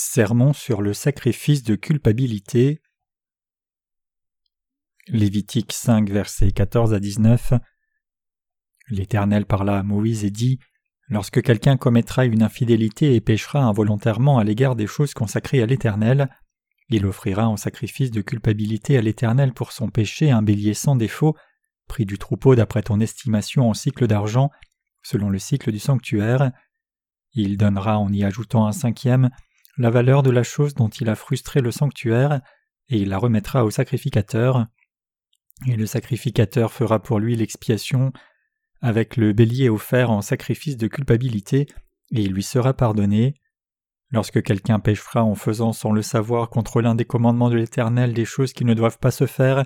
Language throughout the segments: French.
Sermon sur le sacrifice de culpabilité. Lévitique 5, versets 14 à 19. L'Éternel parla à Moïse et dit Lorsque quelqu'un commettra une infidélité et péchera involontairement à l'égard des choses consacrées à l'Éternel, il offrira en sacrifice de culpabilité à l'Éternel pour son péché un bélier sans défaut, pris du troupeau d'après ton estimation en cycle d'argent, selon le cycle du sanctuaire. Il donnera en y ajoutant un cinquième la valeur de la chose dont il a frustré le sanctuaire, et il la remettra au sacrificateur. Et le sacrificateur fera pour lui l'expiation avec le bélier offert en sacrifice de culpabilité, et il lui sera pardonné. Lorsque quelqu'un péchera en faisant sans le savoir contre l'un des commandements de l'Éternel des choses qui ne doivent pas se faire,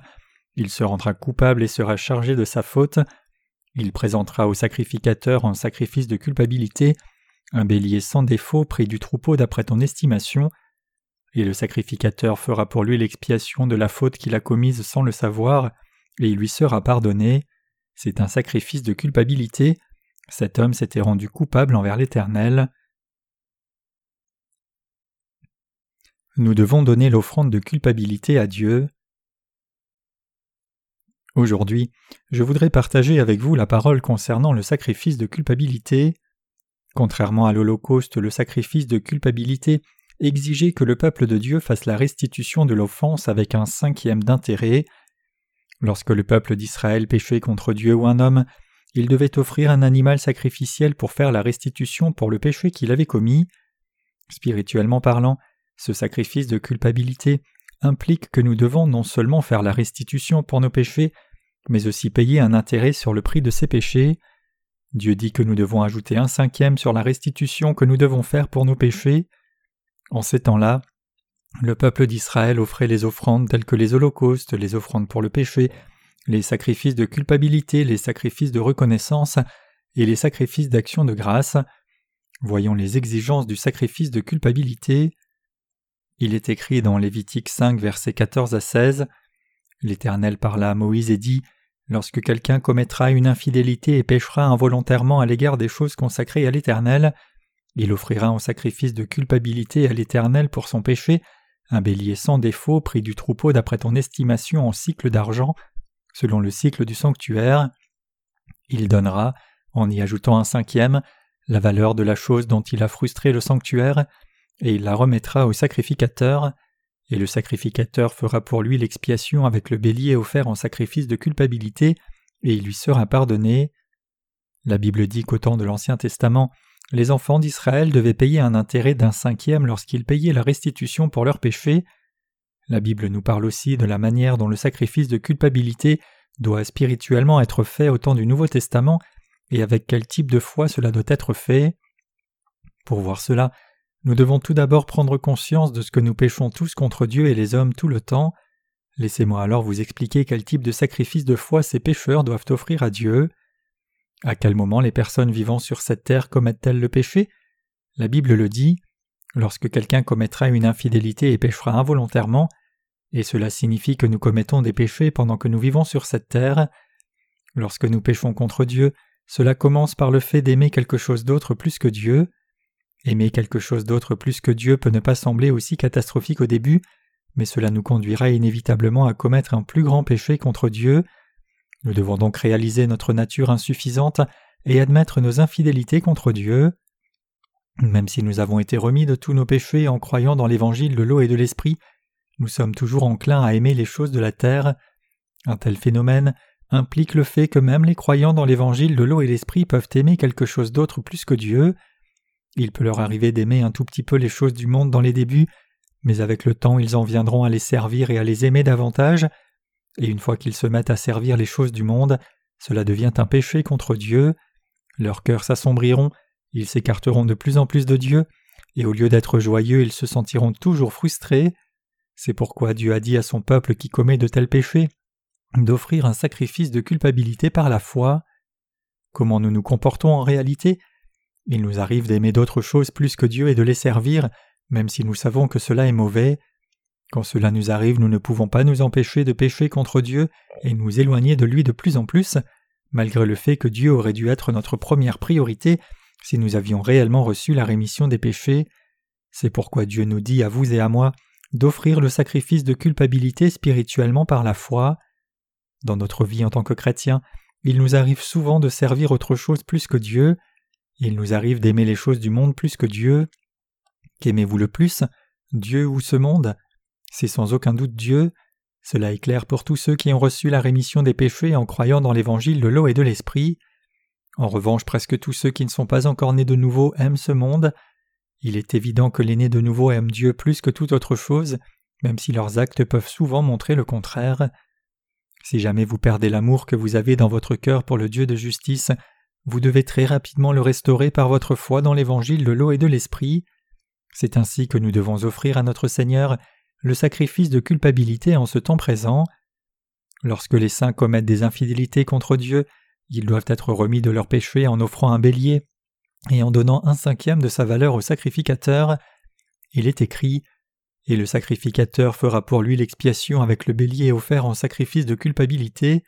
il se rendra coupable et sera chargé de sa faute. Il présentera au sacrificateur en sacrifice de culpabilité un bélier sans défaut pris du troupeau d'après ton estimation, et le sacrificateur fera pour lui l'expiation de la faute qu'il a commise sans le savoir, et il lui sera pardonné. C'est un sacrifice de culpabilité. Cet homme s'était rendu coupable envers l'Éternel. Nous devons donner l'offrande de culpabilité à Dieu. Aujourd'hui, je voudrais partager avec vous la parole concernant le sacrifice de culpabilité. Contrairement à l'Holocauste, le sacrifice de culpabilité exigeait que le peuple de Dieu fasse la restitution de l'offense avec un cinquième d'intérêt. Lorsque le peuple d'Israël péchait contre Dieu ou un homme, il devait offrir un animal sacrificiel pour faire la restitution pour le péché qu'il avait commis. Spirituellement parlant, ce sacrifice de culpabilité implique que nous devons non seulement faire la restitution pour nos péchés, mais aussi payer un intérêt sur le prix de ces péchés. Dieu dit que nous devons ajouter un cinquième sur la restitution que nous devons faire pour nos péchés. En ces temps-là, le peuple d'Israël offrait les offrandes telles que les holocaustes, les offrandes pour le péché, les sacrifices de culpabilité, les sacrifices de reconnaissance et les sacrifices d'action de grâce. Voyons les exigences du sacrifice de culpabilité. Il est écrit dans Lévitique 5, versets 14 à 16 L'Éternel parla à Moïse et dit Lorsque quelqu'un commettra une infidélité et péchera involontairement à l'égard des choses consacrées à l'Éternel, il offrira en sacrifice de culpabilité à l'Éternel pour son péché un bélier sans défaut pris du troupeau d'après ton estimation en cycle d'argent, selon le cycle du sanctuaire. Il donnera, en y ajoutant un cinquième, la valeur de la chose dont il a frustré le sanctuaire, et il la remettra au sacrificateur, et le sacrificateur fera pour lui l'expiation avec le bélier offert en sacrifice de culpabilité, et il lui sera pardonné. La Bible dit qu'au temps de l'Ancien Testament, les enfants d'Israël devaient payer un intérêt d'un cinquième lorsqu'ils payaient la restitution pour leurs péchés. La Bible nous parle aussi de la manière dont le sacrifice de culpabilité doit spirituellement être fait au temps du Nouveau Testament et avec quel type de foi cela doit être fait. Pour voir cela, nous devons tout d'abord prendre conscience de ce que nous péchons tous contre Dieu et les hommes tout le temps. Laissez-moi alors vous expliquer quel type de sacrifice de foi ces pécheurs doivent offrir à Dieu. À quel moment les personnes vivant sur cette terre commettent-elles le péché? La Bible le dit lorsque quelqu'un commettra une infidélité et péchera involontairement, et cela signifie que nous commettons des péchés pendant que nous vivons sur cette terre. Lorsque nous péchons contre Dieu, cela commence par le fait d'aimer quelque chose d'autre plus que Dieu. Aimer quelque chose d'autre plus que Dieu peut ne pas sembler aussi catastrophique au début, mais cela nous conduira inévitablement à commettre un plus grand péché contre Dieu. Nous devons donc réaliser notre nature insuffisante et admettre nos infidélités contre Dieu. Même si nous avons été remis de tous nos péchés en croyant dans l'évangile de l'eau et de l'esprit, nous sommes toujours enclins à aimer les choses de la terre. Un tel phénomène implique le fait que même les croyants dans l'évangile de l'eau et l'esprit peuvent aimer quelque chose d'autre plus que Dieu. Il peut leur arriver d'aimer un tout petit peu les choses du monde dans les débuts, mais avec le temps ils en viendront à les servir et à les aimer davantage, et une fois qu'ils se mettent à servir les choses du monde, cela devient un péché contre Dieu, leurs cœurs s'assombriront, ils s'écarteront de plus en plus de Dieu, et au lieu d'être joyeux ils se sentiront toujours frustrés. C'est pourquoi Dieu a dit à son peuple qui commet de tels péchés d'offrir un sacrifice de culpabilité par la foi. Comment nous nous comportons en réalité? Il nous arrive d'aimer d'autres choses plus que Dieu et de les servir, même si nous savons que cela est mauvais. Quand cela nous arrive, nous ne pouvons pas nous empêcher de pécher contre Dieu et nous éloigner de lui de plus en plus, malgré le fait que Dieu aurait dû être notre première priorité si nous avions réellement reçu la rémission des péchés. C'est pourquoi Dieu nous dit à vous et à moi d'offrir le sacrifice de culpabilité spirituellement par la foi. Dans notre vie en tant que chrétiens, il nous arrive souvent de servir autre chose plus que Dieu, il nous arrive d'aimer les choses du monde plus que Dieu. Qu'aimez-vous le plus, Dieu ou ce monde? C'est sans aucun doute Dieu. Cela est clair pour tous ceux qui ont reçu la rémission des péchés en croyant dans l'évangile de l'eau et de l'esprit. En revanche, presque tous ceux qui ne sont pas encore nés de nouveau aiment ce monde. Il est évident que les nés de nouveau aiment Dieu plus que toute autre chose, même si leurs actes peuvent souvent montrer le contraire. Si jamais vous perdez l'amour que vous avez dans votre cœur pour le Dieu de justice, vous devez très rapidement le restaurer par votre foi dans l'évangile de l'eau et de l'esprit. C'est ainsi que nous devons offrir à notre Seigneur le sacrifice de culpabilité en ce temps présent. Lorsque les saints commettent des infidélités contre Dieu, ils doivent être remis de leurs péchés en offrant un bélier et en donnant un cinquième de sa valeur au sacrificateur. Il est écrit Et le sacrificateur fera pour lui l'expiation avec le bélier offert en sacrifice de culpabilité.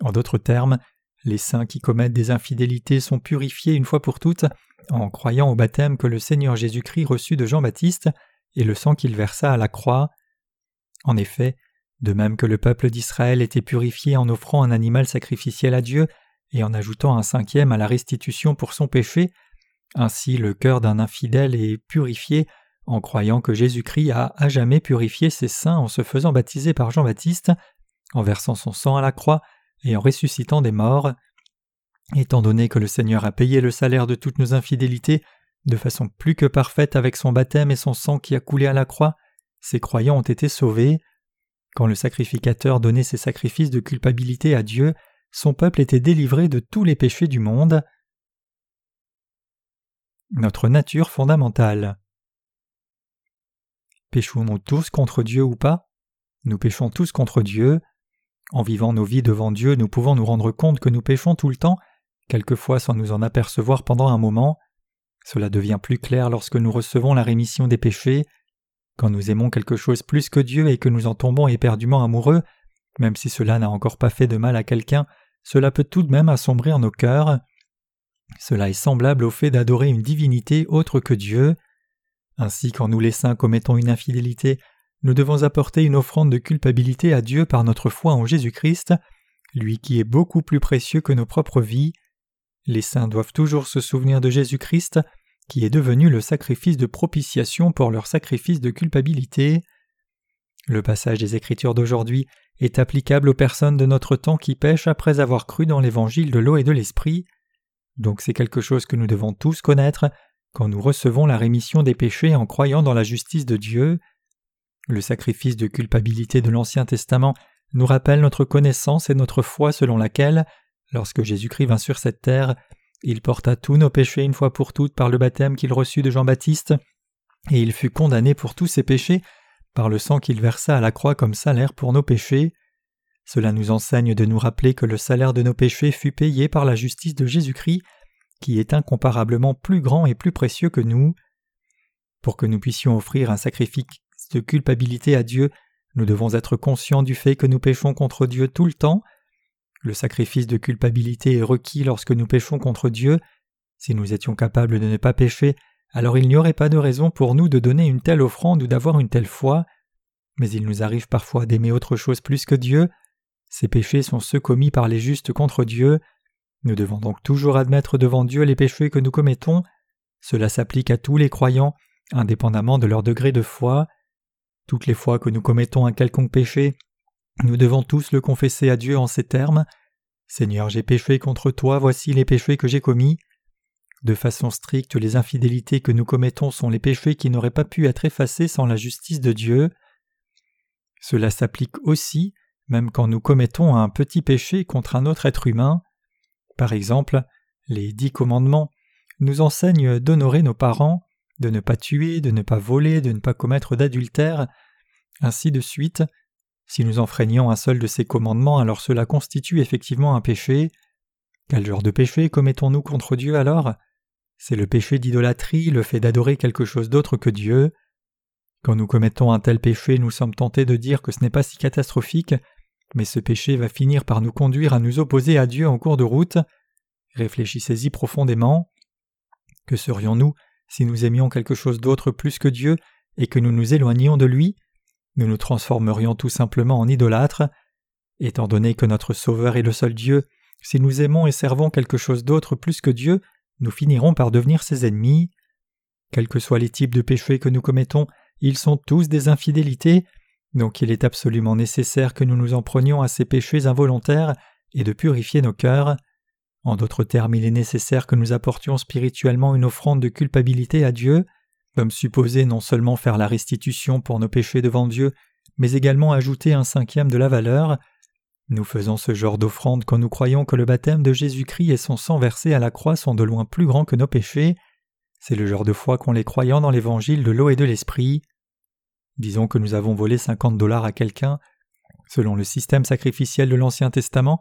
En d'autres termes, les saints qui commettent des infidélités sont purifiés une fois pour toutes en croyant au baptême que le Seigneur Jésus-Christ reçut de Jean-Baptiste et le sang qu'il versa à la croix. En effet, de même que le peuple d'Israël était purifié en offrant un animal sacrificiel à Dieu et en ajoutant un cinquième à la restitution pour son péché, ainsi le cœur d'un infidèle est purifié en croyant que Jésus-Christ a à jamais purifié ses saints en se faisant baptiser par Jean-Baptiste, en versant son sang à la croix et en ressuscitant des morts. Étant donné que le Seigneur a payé le salaire de toutes nos infidélités de façon plus que parfaite avec son baptême et son sang qui a coulé à la croix, ses croyants ont été sauvés. Quand le sacrificateur donnait ses sacrifices de culpabilité à Dieu, son peuple était délivré de tous les péchés du monde. Notre nature fondamentale. Péchons-nous tous contre Dieu ou pas? Nous péchons tous contre Dieu. En vivant nos vies devant Dieu, nous pouvons nous rendre compte que nous péchons tout le temps, quelquefois sans nous en apercevoir pendant un moment. Cela devient plus clair lorsque nous recevons la rémission des péchés. Quand nous aimons quelque chose plus que Dieu et que nous en tombons éperdument amoureux, même si cela n'a encore pas fait de mal à quelqu'un, cela peut tout de même assombrir nos cœurs. Cela est semblable au fait d'adorer une divinité autre que Dieu. Ainsi, quand nous les saints commettons une infidélité, nous devons apporter une offrande de culpabilité à Dieu par notre foi en Jésus-Christ, lui qui est beaucoup plus précieux que nos propres vies. Les saints doivent toujours se souvenir de Jésus-Christ, qui est devenu le sacrifice de propitiation pour leur sacrifice de culpabilité. Le passage des Écritures d'aujourd'hui est applicable aux personnes de notre temps qui pêchent après avoir cru dans l'évangile de l'eau et de l'esprit. Donc c'est quelque chose que nous devons tous connaître quand nous recevons la rémission des péchés en croyant dans la justice de Dieu. Le sacrifice de culpabilité de l'Ancien Testament nous rappelle notre connaissance et notre foi selon laquelle, lorsque Jésus-Christ vint sur cette terre, il porta tous nos péchés une fois pour toutes par le baptême qu'il reçut de Jean-Baptiste, et il fut condamné pour tous ses péchés par le sang qu'il versa à la croix comme salaire pour nos péchés. Cela nous enseigne de nous rappeler que le salaire de nos péchés fut payé par la justice de Jésus-Christ, qui est incomparablement plus grand et plus précieux que nous. Pour que nous puissions offrir un sacrifice de culpabilité à Dieu, nous devons être conscients du fait que nous péchons contre Dieu tout le temps. Le sacrifice de culpabilité est requis lorsque nous péchons contre Dieu. Si nous étions capables de ne pas pécher, alors il n'y aurait pas de raison pour nous de donner une telle offrande ou d'avoir une telle foi. Mais il nous arrive parfois d'aimer autre chose plus que Dieu. Ces péchés sont ceux commis par les justes contre Dieu. Nous devons donc toujours admettre devant Dieu les péchés que nous commettons. Cela s'applique à tous les croyants, indépendamment de leur degré de foi. Toutes les fois que nous commettons un quelconque péché, nous devons tous le confesser à Dieu en ces termes. Seigneur, j'ai péché contre toi, voici les péchés que j'ai commis. De façon stricte, les infidélités que nous commettons sont les péchés qui n'auraient pas pu être effacés sans la justice de Dieu. Cela s'applique aussi, même quand nous commettons un petit péché contre un autre être humain. Par exemple, les dix commandements nous enseignent d'honorer nos parents, de ne pas tuer, de ne pas voler, de ne pas commettre d'adultère, ainsi de suite. Si nous enfreignons un seul de ces commandements, alors cela constitue effectivement un péché. Quel genre de péché commettons-nous contre Dieu alors? C'est le péché d'idolâtrie, le fait d'adorer quelque chose d'autre que Dieu. Quand nous commettons un tel péché, nous sommes tentés de dire que ce n'est pas si catastrophique, mais ce péché va finir par nous conduire à nous opposer à Dieu en cours de route. Réfléchissez-y profondément. Que serions-nous? Si nous aimions quelque chose d'autre plus que Dieu et que nous nous éloignions de lui, nous nous transformerions tout simplement en idolâtres. Étant donné que notre Sauveur est le seul Dieu, si nous aimons et servons quelque chose d'autre plus que Dieu, nous finirons par devenir ses ennemis. Quels que soient les types de péchés que nous commettons, ils sont tous des infidélités, donc il est absolument nécessaire que nous nous en prenions à ces péchés involontaires et de purifier nos cœurs. En d'autres termes, il est nécessaire que nous apportions spirituellement une offrande de culpabilité à Dieu, comme supposé non seulement faire la restitution pour nos péchés devant Dieu, mais également ajouter un cinquième de la valeur. Nous faisons ce genre d'offrande quand nous croyons que le baptême de Jésus-Christ et son sang versé à la croix sont de loin plus grands que nos péchés. C'est le genre de foi qu'ont les croyants dans l'évangile de l'eau et de l'esprit. Disons que nous avons volé cinquante dollars à quelqu'un. Selon le système sacrificiel de l'Ancien Testament,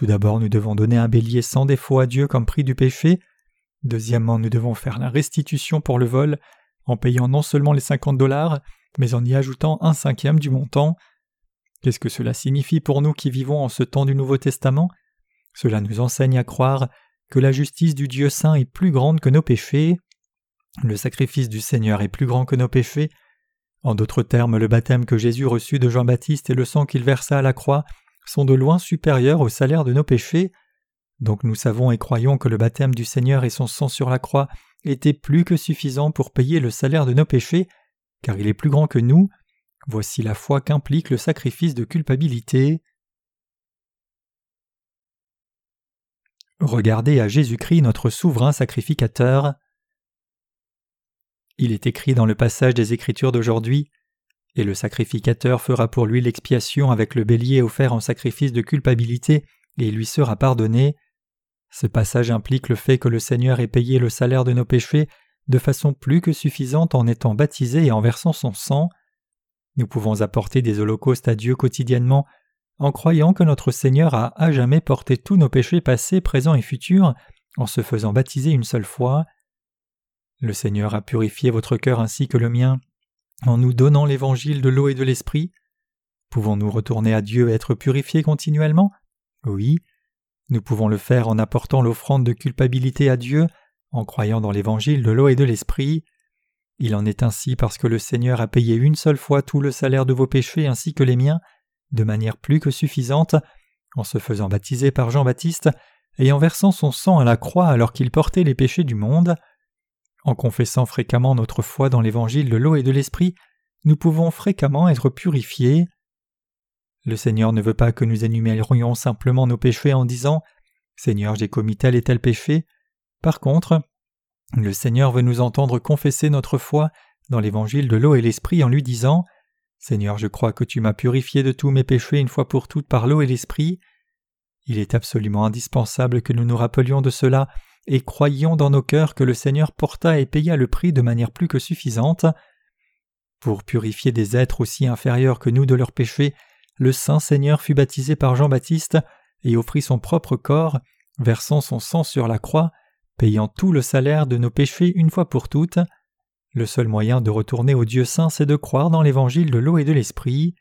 tout d'abord nous devons donner un bélier sans défaut à Dieu comme prix du péché. Deuxièmement, nous devons faire la restitution pour le vol en payant non seulement les cinquante dollars, mais en y ajoutant un cinquième du montant. Qu'est-ce que cela signifie pour nous qui vivons en ce temps du Nouveau Testament? Cela nous enseigne à croire que la justice du Dieu saint est plus grande que nos péchés. Le sacrifice du Seigneur est plus grand que nos péchés, en d'autres termes, le baptême que Jésus reçut de Jean-Baptiste et le sang qu'il versa à la croix sont de loin supérieurs au salaire de nos péchés. Donc nous savons et croyons que le baptême du Seigneur et son sang sur la croix étaient plus que suffisants pour payer le salaire de nos péchés, car il est plus grand que nous. Voici la foi qu'implique le sacrifice de culpabilité. Regardez à Jésus-Christ notre souverain sacrificateur. Il est écrit dans le passage des Écritures d'aujourd'hui Et le sacrificateur fera pour lui l'expiation avec le bélier offert en sacrifice de culpabilité, et lui sera pardonné. Ce passage implique le fait que le Seigneur ait payé le salaire de nos péchés de façon plus que suffisante en étant baptisé et en versant son sang. Nous pouvons apporter des holocaustes à Dieu quotidiennement en croyant que notre Seigneur a à jamais porté tous nos péchés passés, présents et futurs en se faisant baptiser une seule fois. Le Seigneur a purifié votre cœur ainsi que le mien en nous donnant l'évangile de l'eau et de l'esprit. Pouvons-nous retourner à Dieu et être purifiés continuellement? Oui. Nous pouvons le faire en apportant l'offrande de culpabilité à Dieu, en croyant dans l'évangile de l'eau et de l'esprit. Il en est ainsi parce que le Seigneur a payé une seule fois tout le salaire de vos péchés ainsi que les miens, de manière plus que suffisante, en se faisant baptiser par Jean-Baptiste et en versant son sang à la croix alors qu'il portait les péchés du monde. En confessant fréquemment notre foi dans l'évangile de l'eau et de l'esprit, nous pouvons fréquemment être purifiés. Le Seigneur ne veut pas que nous énumérions simplement nos péchés en disant Seigneur, j'ai commis tel et tel péché. Par contre, le Seigneur veut nous entendre confesser notre foi dans l'évangile de l'eau et l'esprit en lui disant Seigneur, je crois que tu m'as purifié de tous mes péchés une fois pour toutes par l'eau et l'esprit. Il est absolument indispensable que nous nous rappelions de cela et croyions dans nos cœurs que le Seigneur porta et paya le prix de manière plus que suffisante. Pour purifier des êtres aussi inférieurs que nous de leurs péchés, le Saint Seigneur fut baptisé par Jean-Baptiste et offrit son propre corps, versant son sang sur la croix, payant tout le salaire de nos péchés une fois pour toutes. Le seul moyen de retourner au Dieu saint, c'est de croire dans l'évangile de l'eau et de l'esprit.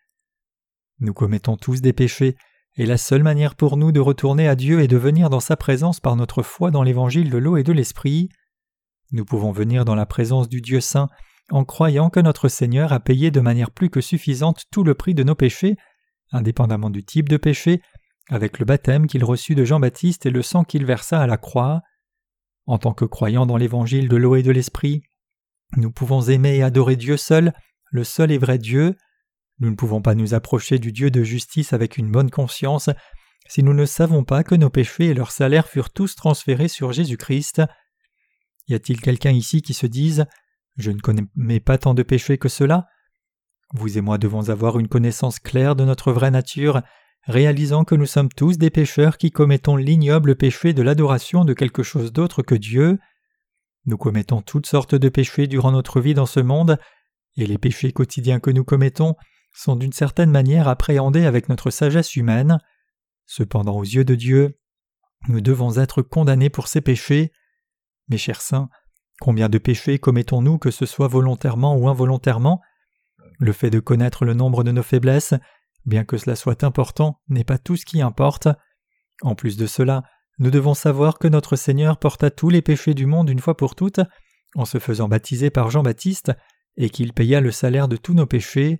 Nous commettons tous des péchés, et la seule manière pour nous de retourner à Dieu est de venir dans sa présence par notre foi dans l'évangile de l'eau et de l'esprit. Nous pouvons venir dans la présence du Dieu saint en croyant que notre Seigneur a payé de manière plus que suffisante tout le prix de nos péchés, indépendamment du type de péché, avec le baptême qu'il reçut de Jean-Baptiste et le sang qu'il versa à la croix. En tant que croyants dans l'évangile de l'eau et de l'esprit, nous pouvons aimer et adorer Dieu seul, le seul et vrai Dieu, nous ne pouvons pas nous approcher du Dieu de justice avec une bonne conscience si nous ne savons pas que nos péchés et leur salaire furent tous transférés sur Jésus-Christ. Y a-t-il quelqu'un ici qui se dise Je ne connais pas tant de péchés que cela? Vous et moi devons avoir une connaissance claire de notre vraie nature, réalisant que nous sommes tous des pécheurs qui commettons l'ignoble péché de l'adoration de quelque chose d'autre que Dieu. Nous commettons toutes sortes de péchés durant notre vie dans ce monde, et les péchés quotidiens que nous commettons sont d'une certaine manière appréhendés avec notre sagesse humaine. Cependant aux yeux de Dieu, nous devons être condamnés pour ces péchés. Mes chers saints, combien de péchés commettons-nous que ce soit volontairement ou involontairement? Le fait de connaître le nombre de nos faiblesses, bien que cela soit important, n'est pas tout ce qui importe. En plus de cela, nous devons savoir que notre Seigneur porta tous les péchés du monde une fois pour toutes, en se faisant baptiser par Jean-Baptiste, et qu'il paya le salaire de tous nos péchés.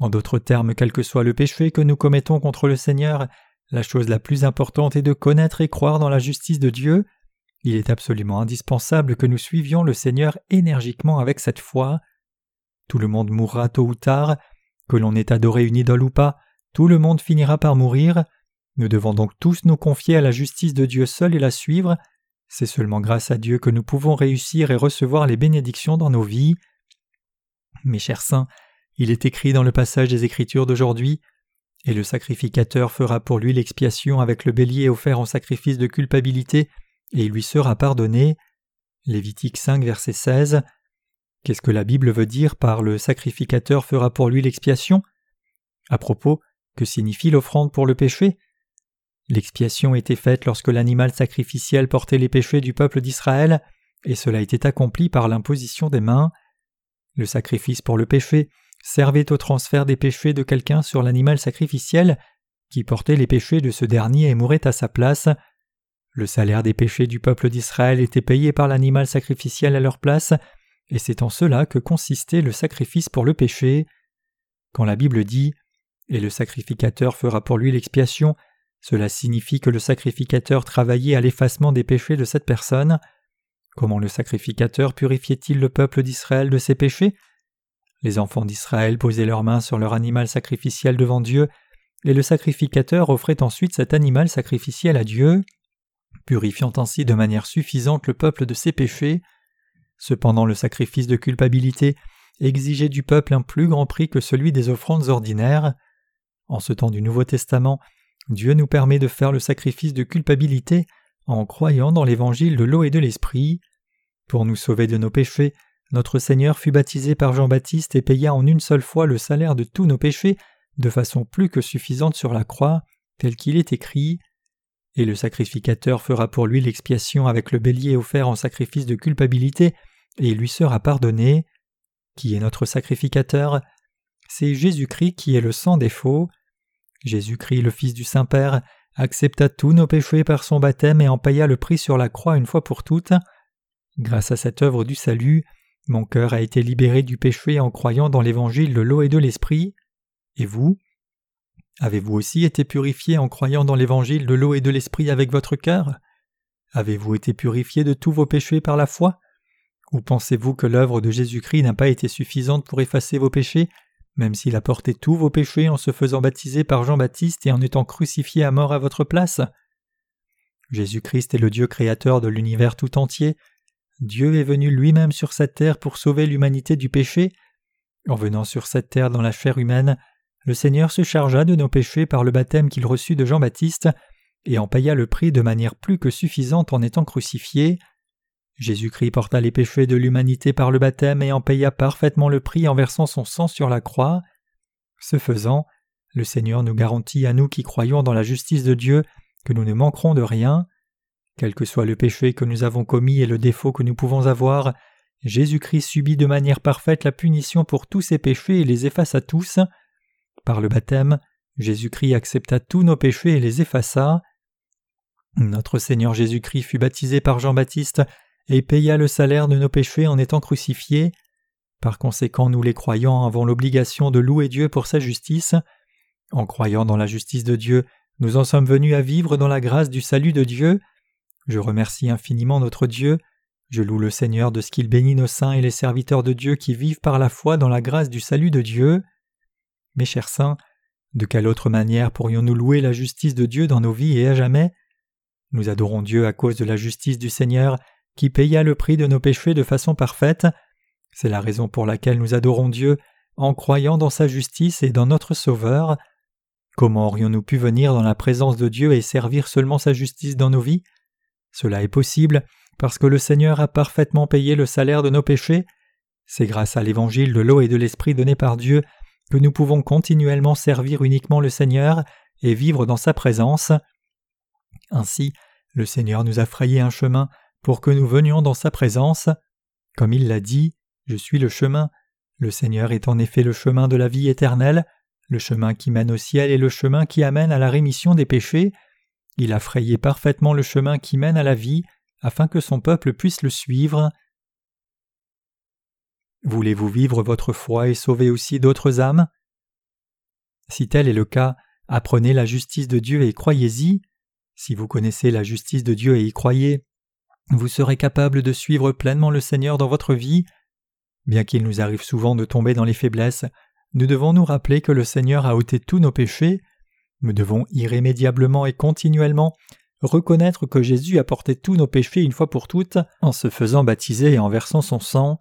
En d'autres termes, quel que soit le péché que nous commettons contre le Seigneur, la chose la plus importante est de connaître et croire dans la justice de Dieu. Il est absolument indispensable que nous suivions le Seigneur énergiquement avec cette foi. Tout le monde mourra tôt ou tard, que l'on ait adoré une idole ou pas, tout le monde finira par mourir. Nous devons donc tous nous confier à la justice de Dieu seul et la suivre. C'est seulement grâce à Dieu que nous pouvons réussir et recevoir les bénédictions dans nos vies. Mes chers saints, il est écrit dans le passage des Écritures d'aujourd'hui Et le sacrificateur fera pour lui l'expiation avec le bélier offert en sacrifice de culpabilité, et il lui sera pardonné. Lévitique 5, verset 16. Qu'est-ce que la Bible veut dire par le sacrificateur fera pour lui l'expiation? À propos, que signifie l'offrande pour le péché? L'expiation était faite lorsque l'animal sacrificiel portait les péchés du peuple d'Israël, et cela était accompli par l'imposition des mains. Le sacrifice pour le péché servait au transfert des péchés de quelqu'un sur l'animal sacrificiel, qui portait les péchés de ce dernier et mourait à sa place. Le salaire des péchés du peuple d'Israël était payé par l'animal sacrificiel à leur place, et c'est en cela que consistait le sacrifice pour le péché. Quand la Bible dit Et le sacrificateur fera pour lui l'expiation, cela signifie que le sacrificateur travaillait à l'effacement des péchés de cette personne. Comment le sacrificateur purifiait-il le peuple d'Israël de ses péchés? Les enfants d'Israël posaient leurs mains sur leur animal sacrificiel devant Dieu, et le sacrificateur offrait ensuite cet animal sacrificiel à Dieu, purifiant ainsi de manière suffisante le peuple de ses péchés. Cependant le sacrifice de culpabilité exigeait du peuple un plus grand prix que celui des offrandes ordinaires. En ce temps du Nouveau Testament, Dieu nous permet de faire le sacrifice de culpabilité en croyant dans l'évangile de l'eau et de l'esprit. Pour nous sauver de nos péchés, notre Seigneur fut baptisé par Jean-Baptiste et paya en une seule fois le salaire de tous nos péchés de façon plus que suffisante sur la croix, tel qu'il est écrit. Et le sacrificateur fera pour lui l'expiation avec le bélier offert en sacrifice de culpabilité, et il lui sera pardonné. Qui est notre sacrificateur? C'est Jésus-Christ qui est le sang des faux. Jésus-Christ, le Fils du Saint-Père, accepta tous nos péchés par son baptême et en paya le prix sur la croix une fois pour toutes. Grâce à cette œuvre du salut, mon cœur a été libéré du péché en croyant dans l'évangile de l'eau et de l'esprit. Et vous? Avez-vous aussi été purifié en croyant dans l'évangile de l'eau et de l'esprit avec votre cœur? Avez-vous été purifié de tous vos péchés par la foi? Ou pensez-vous que l'œuvre de Jésus-Christ n'a pas été suffisante pour effacer vos péchés même s'il a porté tous vos péchés en se faisant baptiser par Jean-Baptiste et en étant crucifié à mort à votre place? Jésus-Christ est le Dieu créateur de l'univers tout entier. Dieu est venu lui-même sur cette terre pour sauver l'humanité du péché. En venant sur cette terre dans la chair humaine, le Seigneur se chargea de nos péchés par le baptême qu'il reçut de Jean-Baptiste et en paya le prix de manière plus que suffisante en étant crucifié. Jésus-Christ porta les péchés de l'humanité par le baptême et en paya parfaitement le prix en versant son sang sur la croix. Ce faisant, le Seigneur nous garantit à nous qui croyons dans la justice de Dieu que nous ne manquerons de rien. Quel que soit le péché que nous avons commis et le défaut que nous pouvons avoir, Jésus-Christ subit de manière parfaite la punition pour tous ses péchés et les effaça tous. Par le baptême, Jésus-Christ accepta tous nos péchés et les effaça. Notre Seigneur Jésus-Christ fut baptisé par Jean-Baptiste et paya le salaire de nos péchés en étant crucifié. Par conséquent, nous les croyants avons l'obligation de louer Dieu pour sa justice. En croyant dans la justice de Dieu, nous en sommes venus à vivre dans la grâce du salut de Dieu. Je remercie infiniment notre Dieu. Je loue le Seigneur de ce qu'il bénit nos saints et les serviteurs de Dieu qui vivent par la foi dans la grâce du salut de Dieu. Mes chers saints, de quelle autre manière pourrions-nous louer la justice de Dieu dans nos vies et à jamais? Nous adorons Dieu à cause de la justice du Seigneur qui paya le prix de nos péchés de façon parfaite. C'est la raison pour laquelle nous adorons Dieu en croyant dans sa justice et dans notre Sauveur. Comment aurions-nous pu venir dans la présence de Dieu et servir seulement sa justice dans nos vies? Cela est possible parce que le Seigneur a parfaitement payé le salaire de nos péchés. C'est grâce à l'évangile de l'eau et de l'esprit donné par Dieu que nous pouvons continuellement servir uniquement le Seigneur et vivre dans sa présence. Ainsi, le Seigneur nous a frayé un chemin pour que nous venions dans sa présence. Comme il l'a dit, Je suis le chemin. Le Seigneur est en effet le chemin de la vie éternelle, le chemin qui mène au ciel et le chemin qui amène à la rémission des péchés. Il a frayé parfaitement le chemin qui mène à la vie, afin que son peuple puisse le suivre. Voulez-vous vivre votre foi et sauver aussi d'autres âmes? Si tel est le cas, apprenez la justice de Dieu et croyez-y. Si vous connaissez la justice de Dieu et y croyez, vous serez capable de suivre pleinement le Seigneur dans votre vie. Bien qu'il nous arrive souvent de tomber dans les faiblesses, nous devons nous rappeler que le Seigneur a ôté tous nos péchés. Nous devons irrémédiablement et continuellement reconnaître que Jésus a porté tous nos péchés une fois pour toutes en se faisant baptiser et en versant son sang.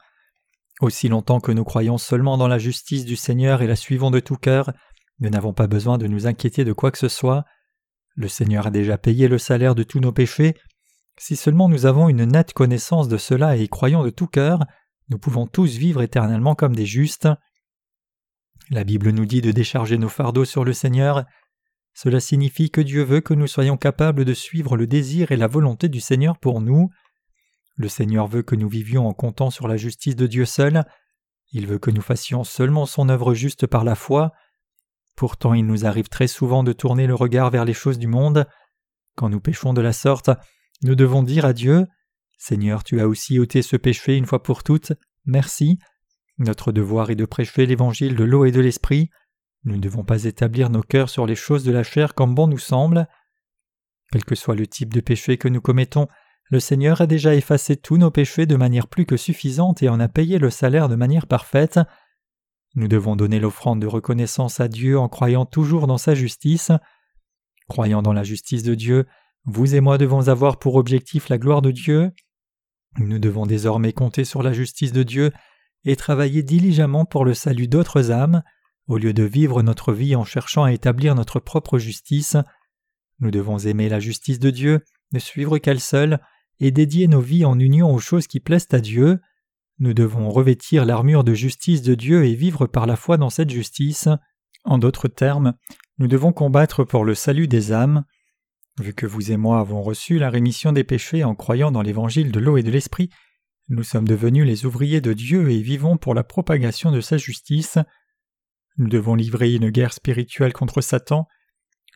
Aussi longtemps que nous croyons seulement dans la justice du Seigneur et la suivons de tout cœur, nous n'avons pas besoin de nous inquiéter de quoi que ce soit. Le Seigneur a déjà payé le salaire de tous nos péchés. Si seulement nous avons une nette connaissance de cela et y croyons de tout cœur, nous pouvons tous vivre éternellement comme des justes. La Bible nous dit de décharger nos fardeaux sur le Seigneur. Cela signifie que Dieu veut que nous soyons capables de suivre le désir et la volonté du Seigneur pour nous. Le Seigneur veut que nous vivions en comptant sur la justice de Dieu seul. Il veut que nous fassions seulement son œuvre juste par la foi. Pourtant il nous arrive très souvent de tourner le regard vers les choses du monde. Quand nous péchons de la sorte, nous devons dire à Dieu Seigneur, tu as aussi ôté ce péché une fois pour toutes, merci. Notre devoir est de prêcher l'évangile de l'eau et de l'esprit. Nous ne devons pas établir nos cœurs sur les choses de la chair comme bon nous semble. Quel que soit le type de péché que nous commettons, le Seigneur a déjà effacé tous nos péchés de manière plus que suffisante et en a payé le salaire de manière parfaite. Nous devons donner l'offrande de reconnaissance à Dieu en croyant toujours dans sa justice. Croyant dans la justice de Dieu, vous et moi devons avoir pour objectif la gloire de Dieu. Nous devons désormais compter sur la justice de Dieu et travailler diligemment pour le salut d'autres âmes au lieu de vivre notre vie en cherchant à établir notre propre justice, nous devons aimer la justice de Dieu, ne suivre qu'elle seule, et dédier nos vies en union aux choses qui plaisent à Dieu. Nous devons revêtir l'armure de justice de Dieu et vivre par la foi dans cette justice. En d'autres termes, nous devons combattre pour le salut des âmes. Vu que vous et moi avons reçu la rémission des péchés en croyant dans l'évangile de l'eau et de l'esprit, nous sommes devenus les ouvriers de Dieu et vivons pour la propagation de sa justice. Nous devons livrer une guerre spirituelle contre Satan.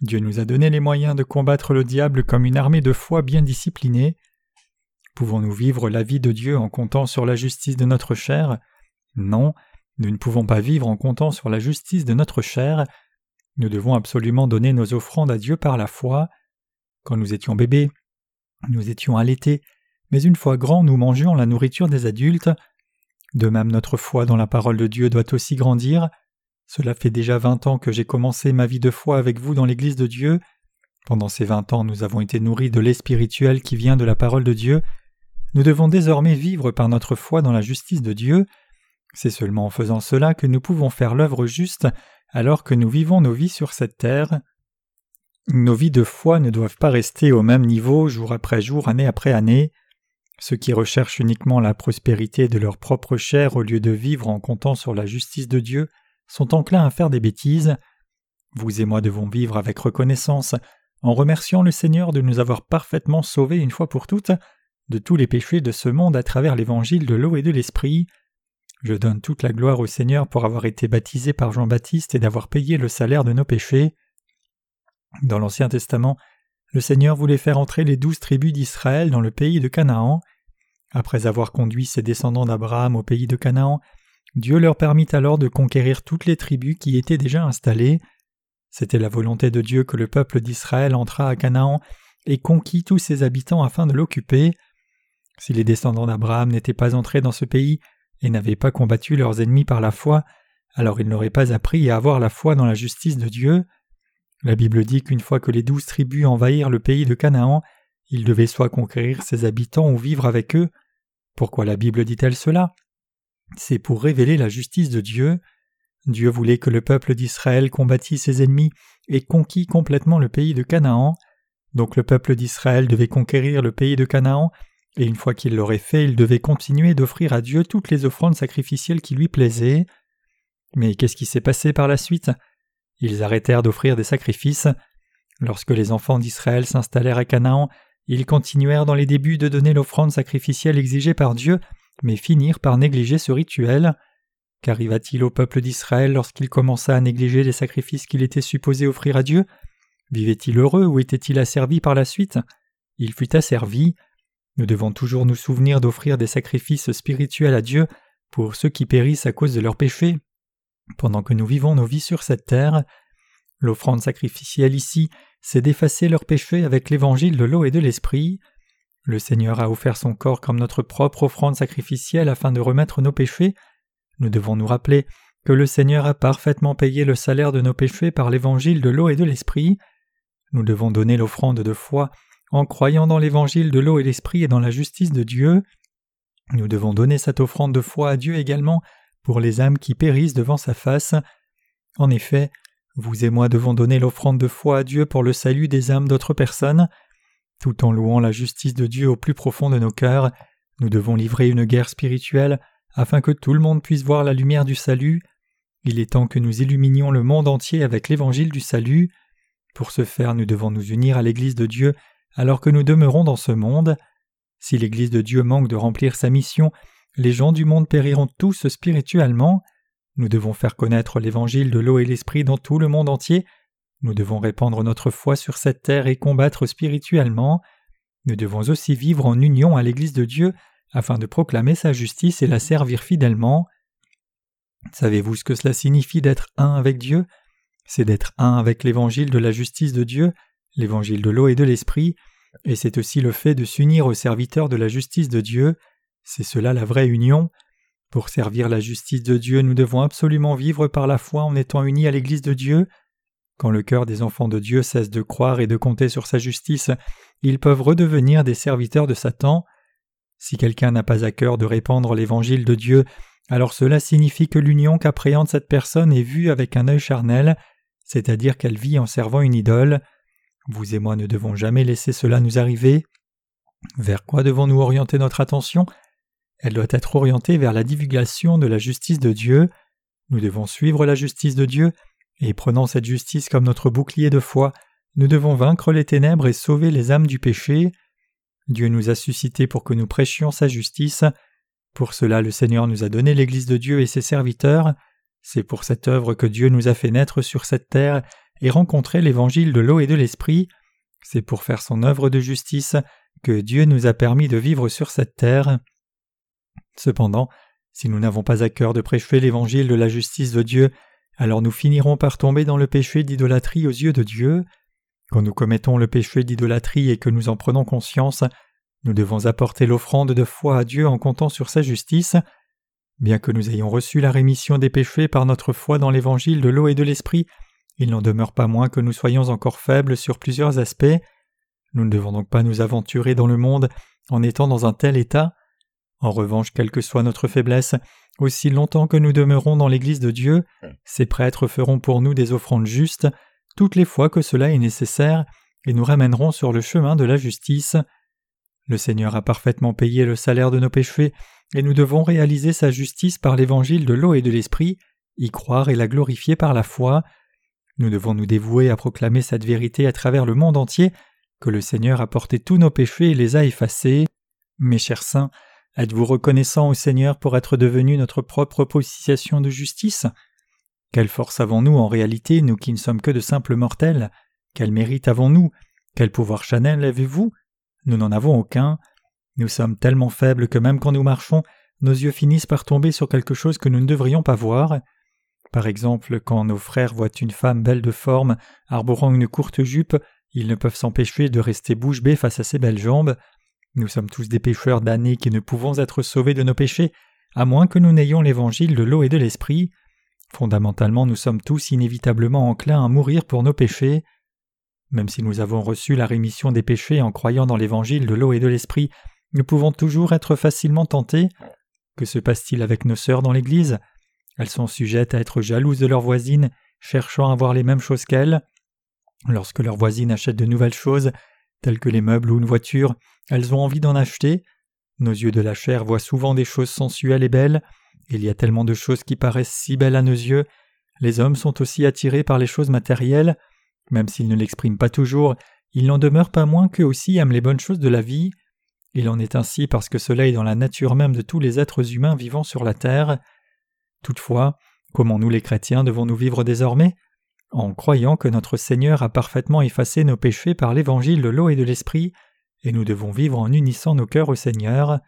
Dieu nous a donné les moyens de combattre le diable comme une armée de foi bien disciplinée. Pouvons-nous vivre la vie de Dieu en comptant sur la justice de notre chair? Non, nous ne pouvons pas vivre en comptant sur la justice de notre chair. Nous devons absolument donner nos offrandes à Dieu par la foi. Quand nous étions bébés, nous étions allaités, mais une fois grands, nous mangions la nourriture des adultes. De même, notre foi dans la parole de Dieu doit aussi grandir. Cela fait déjà vingt ans que j'ai commencé ma vie de foi avec vous dans l'Église de Dieu. Pendant ces vingt ans nous avons été nourris de lait spirituel qui vient de la parole de Dieu. Nous devons désormais vivre par notre foi dans la justice de Dieu. C'est seulement en faisant cela que nous pouvons faire l'œuvre juste alors que nous vivons nos vies sur cette terre. Nos vies de foi ne doivent pas rester au même niveau jour après jour, année après année. Ceux qui recherchent uniquement la prospérité de leur propre chair au lieu de vivre en comptant sur la justice de Dieu sont enclins à faire des bêtises. Vous et moi devons vivre avec reconnaissance, en remerciant le Seigneur de nous avoir parfaitement sauvés une fois pour toutes de tous les péchés de ce monde à travers l'évangile de l'eau et de l'esprit. Je donne toute la gloire au Seigneur pour avoir été baptisé par Jean-Baptiste et d'avoir payé le salaire de nos péchés. Dans l'Ancien Testament, le Seigneur voulait faire entrer les douze tribus d'Israël dans le pays de Canaan. Après avoir conduit ses descendants d'Abraham au pays de Canaan, Dieu leur permit alors de conquérir toutes les tribus qui étaient déjà installées. C'était la volonté de Dieu que le peuple d'Israël entrât à Canaan et conquit tous ses habitants afin de l'occuper. Si les descendants d'Abraham n'étaient pas entrés dans ce pays et n'avaient pas combattu leurs ennemis par la foi, alors ils n'auraient pas appris à avoir la foi dans la justice de Dieu. La Bible dit qu'une fois que les douze tribus envahirent le pays de Canaan, ils devaient soit conquérir ses habitants ou vivre avec eux. Pourquoi la Bible dit-elle cela? C'est pour révéler la justice de Dieu. Dieu voulait que le peuple d'Israël combattît ses ennemis et conquît complètement le pays de Canaan. Donc le peuple d'Israël devait conquérir le pays de Canaan, et une fois qu'il l'aurait fait, il devait continuer d'offrir à Dieu toutes les offrandes sacrificielles qui lui plaisaient. Mais qu'est-ce qui s'est passé par la suite? Ils arrêtèrent d'offrir des sacrifices. Lorsque les enfants d'Israël s'installèrent à Canaan, ils continuèrent dans les débuts de donner l'offrande sacrificielle exigée par Dieu, mais finirent par négliger ce rituel. Qu'arriva-t-il au peuple d'Israël lorsqu'il commença à négliger les sacrifices qu'il était supposé offrir à Dieu? Vivait-il heureux ou était-il asservi par la suite? Il fut asservi. Nous devons toujours nous souvenir d'offrir des sacrifices spirituels à Dieu pour ceux qui périssent à cause de leurs péchés, pendant que nous vivons nos vies sur cette terre. L'offrande sacrificielle ici, c'est d'effacer leurs péchés avec l'évangile de l'eau et de l'esprit. Le Seigneur a offert son corps comme notre propre offrande sacrificielle afin de remettre nos péchés. Nous devons nous rappeler que le Seigneur a parfaitement payé le salaire de nos péchés par l'évangile de l'eau et de l'esprit. Nous devons donner l'offrande de foi en croyant dans l'évangile de l'eau et l'esprit et dans la justice de Dieu. Nous devons donner cette offrande de foi à Dieu également pour les âmes qui périssent devant sa face. En effet, vous et moi devons donner l'offrande de foi à Dieu pour le salut des âmes d'autres personnes. Tout en louant la justice de Dieu au plus profond de nos cœurs, nous devons livrer une guerre spirituelle afin que tout le monde puisse voir la lumière du salut. Il est temps que nous illuminions le monde entier avec l'évangile du salut. Pour ce faire, nous devons nous unir à l'Église de Dieu alors que nous demeurons dans ce monde. Si l'Église de Dieu manque de remplir sa mission, les gens du monde périront tous spirituellement. Nous devons faire connaître l'évangile de l'eau et l'esprit dans tout le monde entier. Nous devons répandre notre foi sur cette terre et combattre spirituellement. Nous devons aussi vivre en union à l'Église de Dieu afin de proclamer sa justice et la servir fidèlement. Savez-vous ce que cela signifie d'être un avec Dieu? C'est d'être un avec l'évangile de la justice de Dieu, l'évangile de l'eau et de l'esprit, et c'est aussi le fait de s'unir aux serviteurs de la justice de Dieu, c'est cela la vraie union. Pour servir la justice de Dieu, nous devons absolument vivre par la foi en étant unis à l'Église de Dieu. Quand le cœur des enfants de Dieu cesse de croire et de compter sur sa justice, ils peuvent redevenir des serviteurs de Satan. Si quelqu'un n'a pas à cœur de répandre l'évangile de Dieu, alors cela signifie que l'union qu'appréhende cette personne est vue avec un œil charnel, c'est-à-dire qu'elle vit en servant une idole. Vous et moi ne devons jamais laisser cela nous arriver. Vers quoi devons-nous orienter notre attention? Elle doit être orientée vers la divulgation de la justice de Dieu. Nous devons suivre la justice de Dieu, et prenant cette justice comme notre bouclier de foi, nous devons vaincre les ténèbres et sauver les âmes du péché. Dieu nous a suscités pour que nous prêchions sa justice. Pour cela le Seigneur nous a donné l'Église de Dieu et ses serviteurs. C'est pour cette œuvre que Dieu nous a fait naître sur cette terre et rencontrer l'évangile de l'eau et de l'esprit. C'est pour faire son œuvre de justice que Dieu nous a permis de vivre sur cette terre. Cependant, si nous n'avons pas à cœur de prêcher l'évangile de la justice de Dieu, alors nous finirons par tomber dans le péché d'idolâtrie aux yeux de Dieu. Quand nous commettons le péché d'idolâtrie et que nous en prenons conscience, nous devons apporter l'offrande de foi à Dieu en comptant sur sa justice. Bien que nous ayons reçu la rémission des péchés par notre foi dans l'évangile de l'eau et de l'esprit, il n'en demeure pas moins que nous soyons encore faibles sur plusieurs aspects. Nous ne devons donc pas nous aventurer dans le monde en étant dans un tel état. En revanche, quelle que soit notre faiblesse, aussi longtemps que nous demeurons dans l'Église de Dieu, ces prêtres feront pour nous des offrandes justes toutes les fois que cela est nécessaire et nous ramèneront sur le chemin de la justice. Le Seigneur a parfaitement payé le salaire de nos péchés et nous devons réaliser sa justice par l'évangile de l'eau et de l'esprit, y croire et la glorifier par la foi. Nous devons nous dévouer à proclamer cette vérité à travers le monde entier, que le Seigneur a porté tous nos péchés et les a effacés. Mes chers saints, êtes-vous reconnaissants au Seigneur pour être devenu notre propre propitiation de justice? Quelle force avons-nous en réalité, nous qui ne sommes que de simples mortels? Quel mérite avons-nous? Quel pouvoir chanel avez-vous? Nous n'en avons aucun. Nous sommes tellement faibles que même quand nous marchons, nos yeux finissent par tomber sur quelque chose que nous ne devrions pas voir. Par exemple, quand nos frères voient une femme belle de forme, arborant une courte jupe, ils ne peuvent s'empêcher de rester bouche bée face à ses belles jambes. Nous sommes tous des pécheurs damnés qui ne pouvons être sauvés de nos péchés, à moins que nous n'ayons l'évangile de l'eau et de l'esprit. Fondamentalement, nous sommes tous inévitablement enclins à mourir pour nos péchés. Même si nous avons reçu la rémission des péchés en croyant dans l'évangile de l'eau et de l'esprit, nous pouvons toujours être facilement tentés. Que se passe-t-il avec nos sœurs dans l'Église? Elles sont sujettes à être jalouses de leurs voisines, cherchant à avoir les mêmes choses qu'elles. Lorsque leurs voisines achètent de nouvelles choses, telles que les meubles ou une voiture, elles ont envie d'en acheter. Nos yeux de la chair voient souvent des choses sensuelles et belles. Il y a tellement de choses qui paraissent si belles à nos yeux. Les hommes sont aussi attirés par les choses matérielles. Même s'ils ne l'expriment pas toujours, il n'en demeure pas moins qu'eux aussi aiment les bonnes choses de la vie. Il en est ainsi parce que cela est dans la nature même de tous les êtres humains vivant sur la terre. Toutefois, comment nous les chrétiens devons-nous vivre désormais? En croyant que notre Seigneur a parfaitement effacé nos péchés par l'évangile de l'eau et de l'esprit, et nous devons vivre en unissant nos cœurs au Seigneur.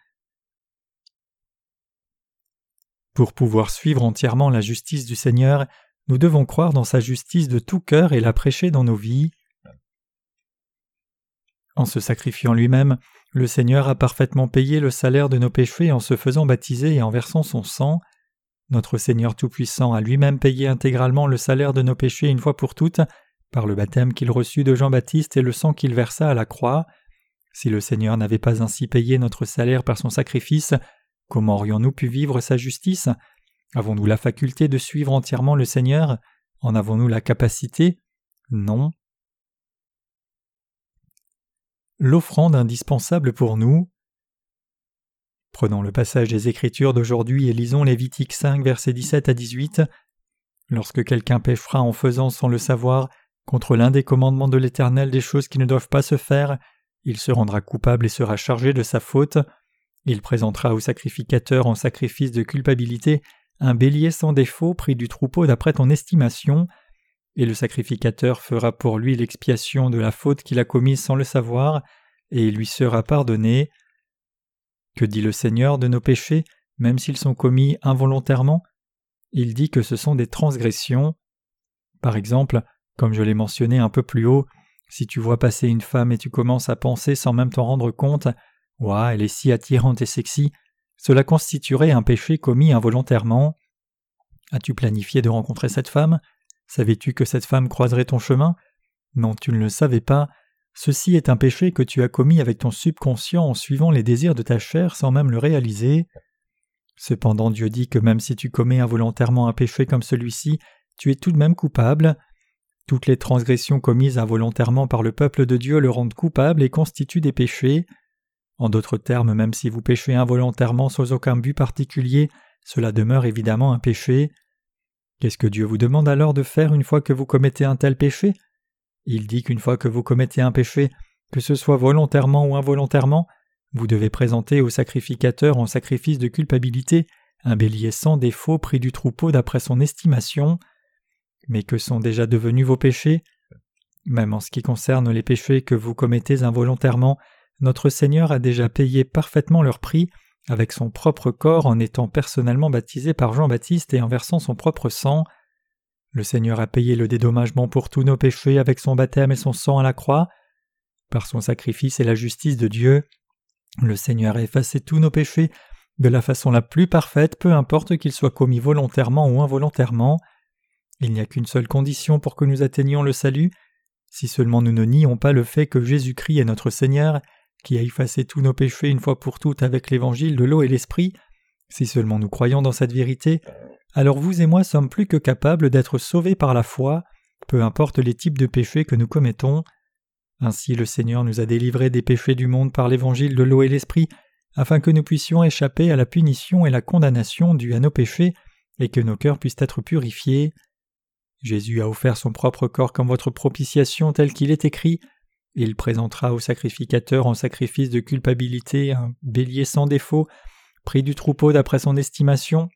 Pour pouvoir suivre entièrement la justice du Seigneur, nous devons croire dans sa justice de tout cœur et la prêcher dans nos vies. En se sacrifiant lui-même, le Seigneur a parfaitement payé le salaire de nos péchés en se faisant baptiser et en versant son sang. Notre Seigneur Tout-Puissant a lui-même payé intégralement le salaire de nos péchés une fois pour toutes, par le baptême qu'il reçut de Jean-Baptiste et le sang qu'il versa à la croix. Si le Seigneur n'avait pas ainsi payé notre salaire par son sacrifice, comment aurions-nous pu vivre sa justice? Avons-nous la faculté de suivre entièrement le Seigneur? En avons-nous la capacité? Non. L'offrande indispensable pour nous. Prenons le passage des Écritures d'aujourd'hui et lisons Lévitique 5, versets 17 à 18. Lorsque quelqu'un péchera en faisant sans le savoir contre l'un des commandements de l'Éternel des choses qui ne doivent pas se faire, il se rendra coupable et sera chargé de sa faute. Il présentera au sacrificateur en sacrifice de culpabilité un bélier sans défaut pris du troupeau d'après ton estimation, et le sacrificateur fera pour lui l'expiation de la faute qu'il a commise sans le savoir, et il lui sera pardonné. Que dit le Seigneur de nos péchés, même s'ils sont commis involontairement? Il dit que ce sont des transgressions. Par exemple, comme je l'ai mentionné un peu plus haut, si tu vois passer une femme et tu commences à penser sans même t'en rendre compte, Ouah, elle est si attirante et sexy, cela constituerait un péché commis involontairement. As-tu planifié de rencontrer cette femme? Savais-tu que cette femme croiserait ton chemin? Non, tu ne le savais pas. Ceci est un péché que tu as commis avec ton subconscient en suivant les désirs de ta chair sans même le réaliser. Cependant Dieu dit que même si tu commets involontairement un péché comme celui-ci, tu es tout de même coupable. Toutes les transgressions commises involontairement par le peuple de Dieu le rendent coupable et constituent des péchés. En d'autres termes, même si vous péchez involontairement sans aucun but particulier, cela demeure évidemment un péché. Qu'est-ce que Dieu vous demande alors de faire une fois que vous commettez un tel péché? Il dit qu'une fois que vous commettez un péché, que ce soit volontairement ou involontairement, vous devez présenter au sacrificateur en sacrifice de culpabilité un bélier sans défaut pris du troupeau d'après son estimation. Mais que sont déjà devenus vos péchés? Même en ce qui concerne les péchés que vous commettez involontairement, notre Seigneur a déjà payé parfaitement leur prix avec son propre corps en étant personnellement baptisé par Jean-Baptiste et en versant son propre sang. Le Seigneur a payé le dédommagement pour tous nos péchés avec son baptême et son sang à la croix. Par son sacrifice et la justice de Dieu, le Seigneur a effacé tous nos péchés de la façon la plus parfaite, peu importe qu'ils soient commis volontairement ou involontairement. Il n'y a qu'une seule condition pour que nous atteignions le salut, si seulement nous ne nions pas le fait que Jésus-Christ est notre Seigneur, qui a effacé tous nos péchés une fois pour toutes avec l'évangile de l'eau et l'esprit, si seulement nous croyons dans cette vérité, alors vous et moi sommes plus que capables d'être sauvés par la foi, peu importe les types de péchés que nous commettons. Ainsi le Seigneur nous a délivrés des péchés du monde par l'évangile de l'eau et l'esprit, afin que nous puissions échapper à la punition et la condamnation dues à nos péchés, et que nos cœurs puissent être purifiés. Jésus a offert son propre corps comme votre propitiation tel qu'il est écrit. Il présentera au sacrificateur en sacrifice de culpabilité un bélier sans défaut, pris du troupeau d'après son estimation,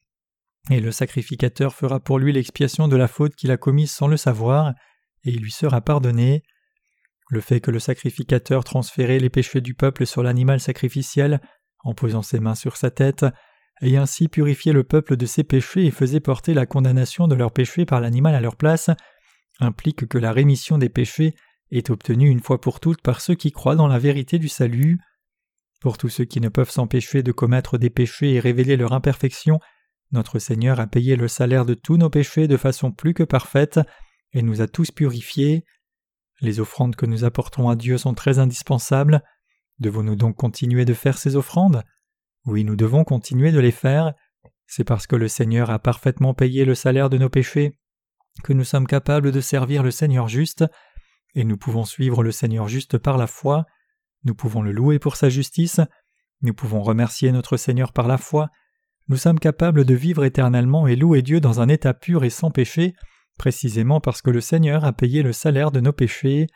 et le sacrificateur fera pour lui l'expiation de la faute qu'il a commise sans le savoir, et il lui sera pardonné. Le fait que le sacrificateur transférait les péchés du peuple sur l'animal sacrificiel, en posant ses mains sur sa tête, et ainsi purifier le peuple de ses péchés et faisait porter la condamnation de leurs péchés par l'animal à leur place, implique que la rémission des péchés est obtenue une fois pour toutes par ceux qui croient dans la vérité du salut. Pour tous ceux qui ne peuvent s'empêcher de commettre des péchés et révéler leur imperfection, notre Seigneur a payé le salaire de tous nos péchés de façon plus que parfaite et nous a tous purifiés. Les offrandes que nous apportons à Dieu sont très indispensables. Devons-nous donc continuer de faire ces offrandes? Oui, nous devons continuer de les faire. C'est parce que le Seigneur a parfaitement payé le salaire de nos péchés que nous sommes capables de servir le Seigneur juste, et nous pouvons suivre le Seigneur juste par la foi, nous pouvons le louer pour sa justice, nous pouvons remercier notre Seigneur par la foi, nous sommes capables de vivre éternellement et louer Dieu dans un état pur et sans péché, précisément parce que le Seigneur a payé le salaire de nos péchés.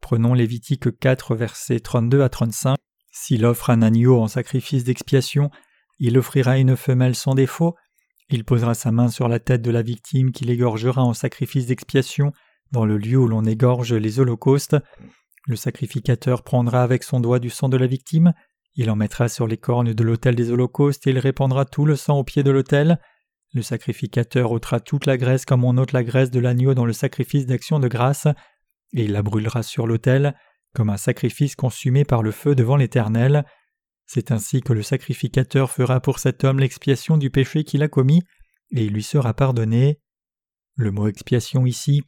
Prenons Lévitique 4 versets 32 à 35. S'il offre un agneau en sacrifice d'expiation, il offrira une femelle sans défaut, il posera sa main sur la tête de la victime qu'il égorgera en sacrifice d'expiation dans le lieu où l'on égorge les holocaustes. Le sacrificateur prendra avec son doigt du sang de la victime, Il en mettra sur les cornes de l'autel des holocaustes et il répandra tout le sang au pied de l'autel. Le sacrificateur ôtera toute la graisse comme on ôte la graisse de l'agneau dans le sacrifice d'action de grâce, et il la brûlera sur l'autel, comme un sacrifice consumé par le feu devant l'Éternel. C'est ainsi que le sacrificateur fera pour cet homme l'expiation du péché qu'il a commis, et il lui sera pardonné. Le mot expiation ici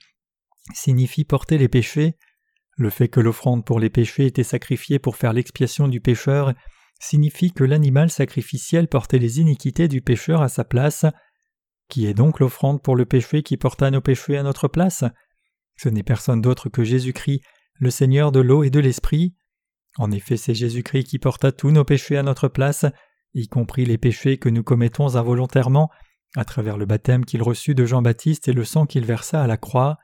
signifie porter les péchés. Le fait que l'offrande pour les péchés était sacrifiée pour faire l'expiation du pécheur signifie que l'animal sacrificiel portait les iniquités du pécheur à sa place. Qui est donc l'offrande pour le péché qui porta nos péchés à notre place? Ce n'est personne d'autre que Jésus-Christ, le Seigneur de l'eau et de l'Esprit. En effet, c'est Jésus-Christ qui porta tous nos péchés à notre place, y compris les péchés que nous commettons involontairement, à travers le baptême qu'il reçut de Jean-Baptiste et le sang qu'il versa à la croix.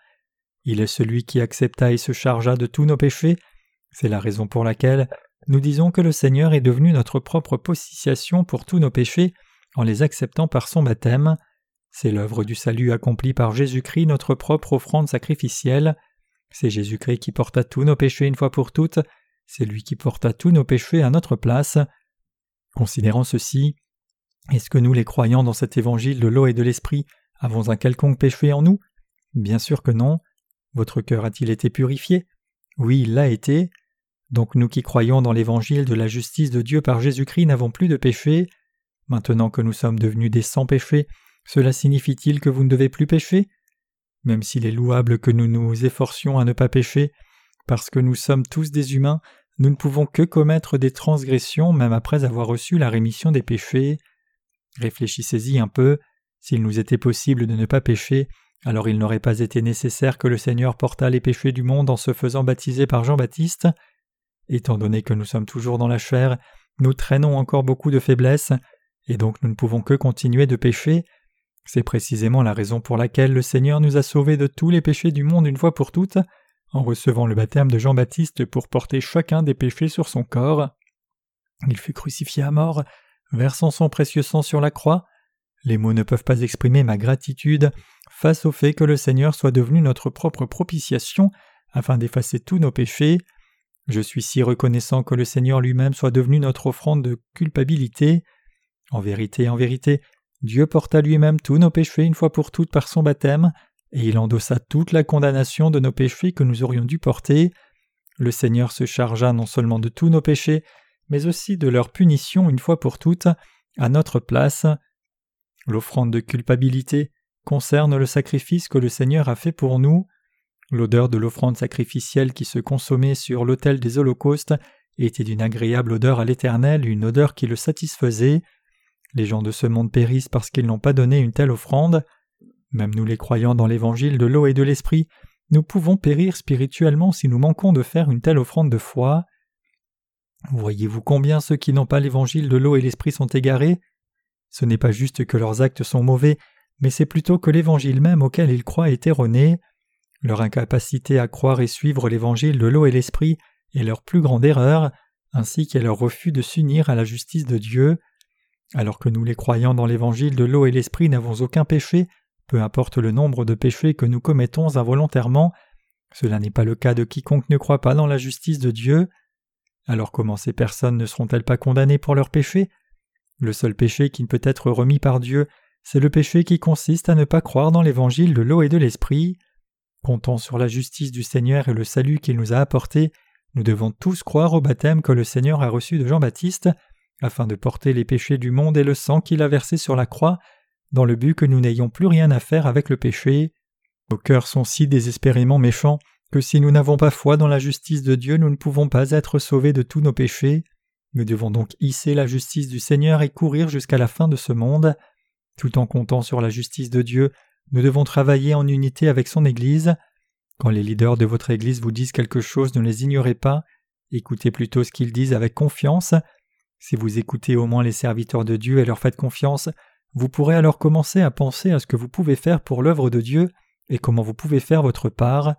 Il est celui qui accepta et se chargea de tous nos péchés. C'est la raison pour laquelle nous disons que le Seigneur est devenu notre propre possession pour tous nos péchés en les acceptant par son baptême. C'est l'œuvre du salut accomplie par Jésus-Christ, notre propre offrande sacrificielle. C'est Jésus-Christ qui porta tous nos péchés une fois pour toutes, c'est lui qui porta tous nos péchés à notre place. Considérant ceci, est-ce que nous les croyants dans cet évangile de l'eau et de l'esprit avons un quelconque péché en nous? Bien sûr que non. Votre cœur a-t-il été purifié? Oui, il l'a été. Donc nous qui croyons dans l'évangile de la justice de Dieu par Jésus-Christ n'avons plus de péché. Maintenant que nous sommes devenus des sans péchés, cela signifie-t-il que vous ne devez plus pécher? Même s'il est louable que nous nous efforcions à ne pas pécher, parce que nous sommes tous des humains, nous ne pouvons que commettre des transgressions même après avoir reçu la rémission des péchés. Réfléchissez-y un peu, s'il nous était possible de ne pas pécher, alors il n'aurait pas été nécessaire que le Seigneur portât les péchés du monde en se faisant baptiser par Jean-Baptiste. Étant donné que nous sommes toujours dans la chair, nous traînons encore beaucoup de faiblesses, et donc nous ne pouvons que continuer de pécher. C'est précisément la raison pour laquelle le Seigneur nous a sauvés de tous les péchés du monde une fois pour toutes, en recevant le baptême de Jean-Baptiste pour porter chacun des péchés sur son corps. Il fut crucifié à mort, versant son précieux sang sur la croix. Les mots ne peuvent pas exprimer ma gratitude face au fait que le Seigneur soit devenu notre propre propitiation afin d'effacer tous nos péchés. Je suis si reconnaissant que le Seigneur lui-même soit devenu notre offrande de culpabilité. En vérité, en vérité, Dieu porta lui-même tous nos péchés une fois pour toutes par son baptême, et il endossa toute la condamnation de nos péchés que nous aurions dû porter. Le Seigneur se chargea non seulement de tous nos péchés, mais aussi de leur punition une fois pour toutes, à notre place. L'offrande de culpabilité concerne le sacrifice que le Seigneur a fait pour nous. L'odeur de l'offrande sacrificielle qui se consommait sur l'autel des holocaustes était d'une agréable odeur à l'Éternel, une odeur qui le satisfaisait. Les gens de ce monde périssent parce qu'ils n'ont pas donné une telle offrande. Même nous les croyants dans l'évangile de l'eau et de l'esprit, nous pouvons périr spirituellement si nous manquons de faire une telle offrande de foi. Voyez-vous combien ceux qui n'ont pas l'évangile de l'eau et l'esprit sont égarés? Ce n'est pas juste que leurs actes sont mauvais, mais c'est plutôt que l'évangile même auquel ils croient est erroné. Leur incapacité à croire et suivre l'évangile de l'eau et l'esprit est leur plus grande erreur, ainsi qu'est leur refus de s'unir à la justice de Dieu. Alors que nous les croyants dans l'évangile de l'eau et l'esprit n'avons aucun péché, peu importe le nombre de péchés que nous commettons involontairement, cela n'est pas le cas de quiconque ne croit pas dans la justice de Dieu. Alors comment ces personnes ne seront-elles pas condamnées pour leurs péchés? Le seul péché qui ne peut être remis par Dieu, c'est le péché qui consiste à ne pas croire dans l'évangile de l'eau et de l'esprit. Comptant sur la justice du Seigneur et le salut qu'il nous a apporté, nous devons tous croire au baptême que le Seigneur a reçu de Jean-Baptiste, afin de porter les péchés du monde et le sang qu'il a versé sur la croix, dans le but que nous n'ayons plus rien à faire avec le péché. Nos cœurs sont si désespérément méchants que si nous n'avons pas foi dans la justice de Dieu, nous ne pouvons pas être sauvés de tous nos péchés. Nous devons donc hisser la justice du Seigneur et courir jusqu'à la fin de ce monde. Tout en comptant sur la justice de Dieu, nous devons travailler en unité avec son Église. Quand les leaders de votre Église vous disent quelque chose, ne les ignorez pas, écoutez plutôt ce qu'ils disent avec confiance. Si vous écoutez au moins les serviteurs de Dieu et leur faites confiance, vous pourrez alors commencer à penser à ce que vous pouvez faire pour l'œuvre de Dieu et comment vous pouvez faire votre part.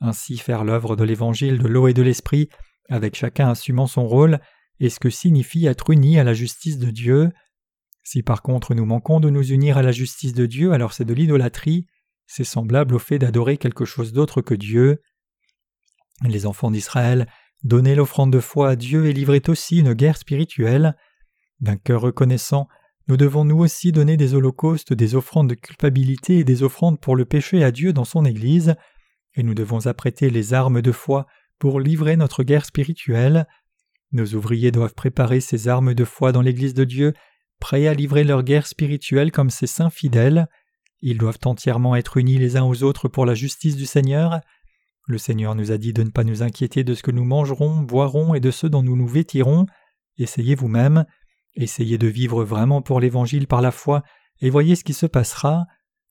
Ainsi faire l'œuvre de l'évangile de l'eau et de l'esprit, avec chacun assumant son rôle, et ce que signifie être uni à la justice de Dieu. Si par contre nous manquons de nous unir à la justice de Dieu, alors c'est de l'idolâtrie, c'est semblable au fait d'adorer quelque chose d'autre que Dieu. Les enfants d'Israël donnaient l'offrande de foi à Dieu et livraient aussi une guerre spirituelle. D'un cœur reconnaissant, nous devons nous aussi donner des holocaustes, des offrandes de culpabilité et des offrandes pour le péché à Dieu dans son Église, et nous devons apprêter les armes de foi pour livrer notre guerre spirituelle. Nos ouvriers doivent préparer ces armes de foi dans l'Église de Dieu, prêts à livrer leur guerre spirituelle comme ces saints fidèles. Ils doivent entièrement être unis les uns aux autres pour la justice du Seigneur. Le Seigneur nous a dit de ne pas nous inquiéter de ce que nous mangerons, boirons et de ce dont nous nous vêtirons. Essayez vous-même. Essayez de vivre vraiment pour l'Évangile par la foi, et voyez ce qui se passera.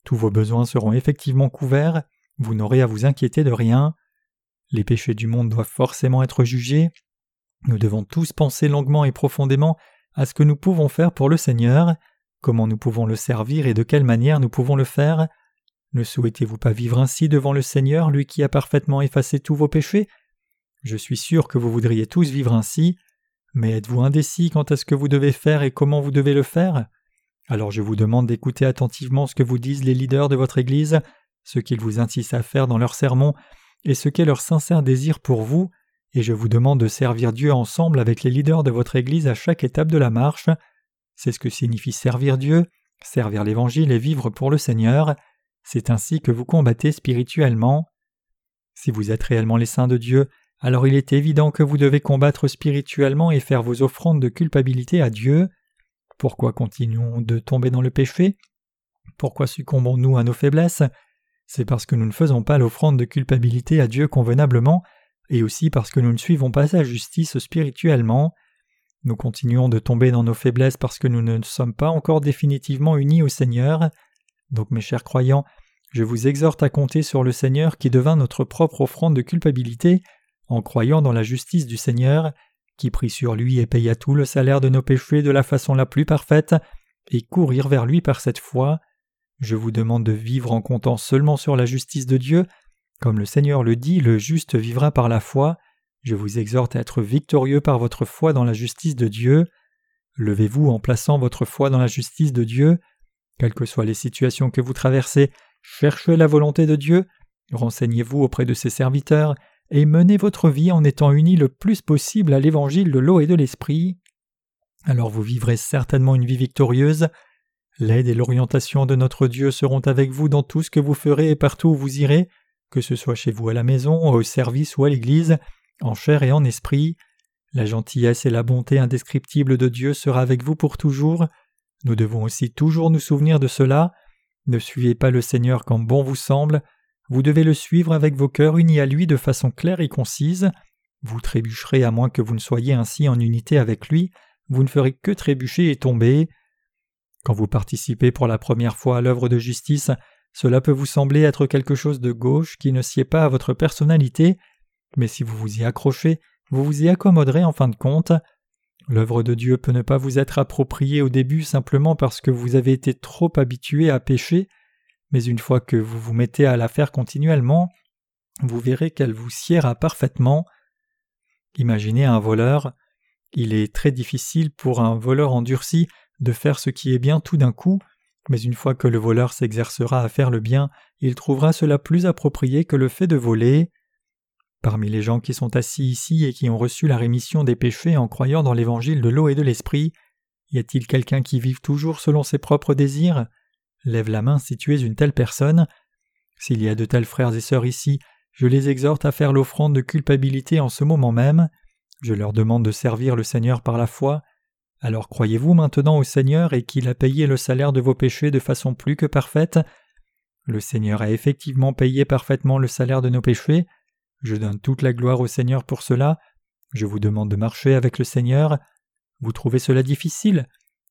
Tous vos besoins seront effectivement couverts, vous n'aurez à vous inquiéter de rien. Les péchés du monde doivent forcément être jugés. Nous devons tous penser longuement et profondément à ce que nous pouvons faire pour le Seigneur, comment nous pouvons le servir et de quelle manière nous pouvons le faire. Ne souhaitez-vous pas vivre ainsi devant le Seigneur, lui qui a parfaitement effacé tous vos péchés? Je suis sûr que vous voudriez tous vivre ainsi. Mais êtes-vous indécis quant à ce que vous devez faire et comment vous devez le faire? Alors je vous demande d'écouter attentivement ce que vous disent les leaders de votre Église, ce qu'ils vous insistent à faire dans leurs sermons, et ce qu'est leur sincère désir pour vous, et je vous demande de servir Dieu ensemble avec les leaders de votre Église à chaque étape de la marche. C'est ce que signifie servir Dieu, servir l'Évangile et vivre pour le Seigneur. C'est ainsi que vous combattez spirituellement. Si vous êtes réellement les saints de Dieu, alors il est évident que vous devez combattre spirituellement et faire vos offrandes de culpabilité à Dieu. Pourquoi continuons de tomber dans le péché? Pourquoi succombons-nous à nos faiblesses? C'est parce que nous ne faisons pas l'offrande de culpabilité à Dieu convenablement, et aussi parce que nous ne suivons pas sa justice spirituellement. Nous continuons de tomber dans nos faiblesses parce que nous ne sommes pas encore définitivement unis au Seigneur. Donc mes chers croyants, je vous exhorte à compter sur le Seigneur qui devint notre propre offrande de culpabilité en croyant dans la justice du Seigneur, qui prit sur lui et paya tout le salaire de nos péchés de la façon la plus parfaite, et courir vers lui par cette foi. Je vous demande de vivre en comptant seulement sur la justice de Dieu. Comme le Seigneur le dit, le juste vivra par la foi. Je vous exhorte à être victorieux par votre foi dans la justice de Dieu. Levez-vous en plaçant votre foi dans la justice de Dieu. Quelles que soient les situations que vous traversez, cherchez la volonté de Dieu, renseignez-vous auprès de ses serviteurs, et menez votre vie en étant unis le plus possible à l'évangile de l'eau et de l'esprit. Alors vous vivrez certainement une vie victorieuse. L'aide et l'orientation de notre Dieu seront avec vous dans tout ce que vous ferez et partout où vous irez, que ce soit chez vous à la maison, au service ou à l'église, en chair et en esprit. La gentillesse et la bonté indescriptible de Dieu sera avec vous pour toujours. Nous devons aussi toujours nous souvenir de cela. Ne suivez pas le Seigneur comme bon vous semble, vous devez le suivre avec vos cœurs unis à lui de façon claire et concise. Vous trébucherez à moins que vous ne soyez ainsi en unité avec lui, vous ne ferez que trébucher et tomber. Quand vous participez pour la première fois à l'œuvre de justice, cela peut vous sembler être quelque chose de gauche qui ne sied pas à votre personnalité, mais si vous vous y accrochez, vous vous y accommoderez en fin de compte. L'œuvre de Dieu peut ne pas vous être appropriée au début simplement parce que vous avez été trop habitué à pécher, mais une fois que vous vous mettez à la faire continuellement, vous verrez qu'elle vous siera parfaitement. Imaginez un voleur. Il est très difficile pour un voleur endurci de faire ce qui est bien tout d'un coup, mais une fois que le voleur s'exercera à faire le bien, il trouvera cela plus approprié que le fait de voler. Parmi les gens qui sont assis ici et qui ont reçu la rémission des péchés en croyant dans l'évangile de l'eau et de l'esprit, y a-t-il quelqu'un qui vive toujours selon ses propres désirs? Lève la main si tu es une telle personne. S'il y a de tels frères et sœurs ici, je les exhorte à faire l'offrande de culpabilité en ce moment même. Je leur demande de servir le Seigneur par la foi. Alors croyez-vous maintenant au Seigneur et qu'il a payé le salaire de vos péchés de façon plus que parfaite? Le Seigneur a effectivement payé parfaitement le salaire de nos péchés. Je donne toute la gloire au Seigneur pour cela. Je vous demande de marcher avec le Seigneur. Vous trouvez cela difficile?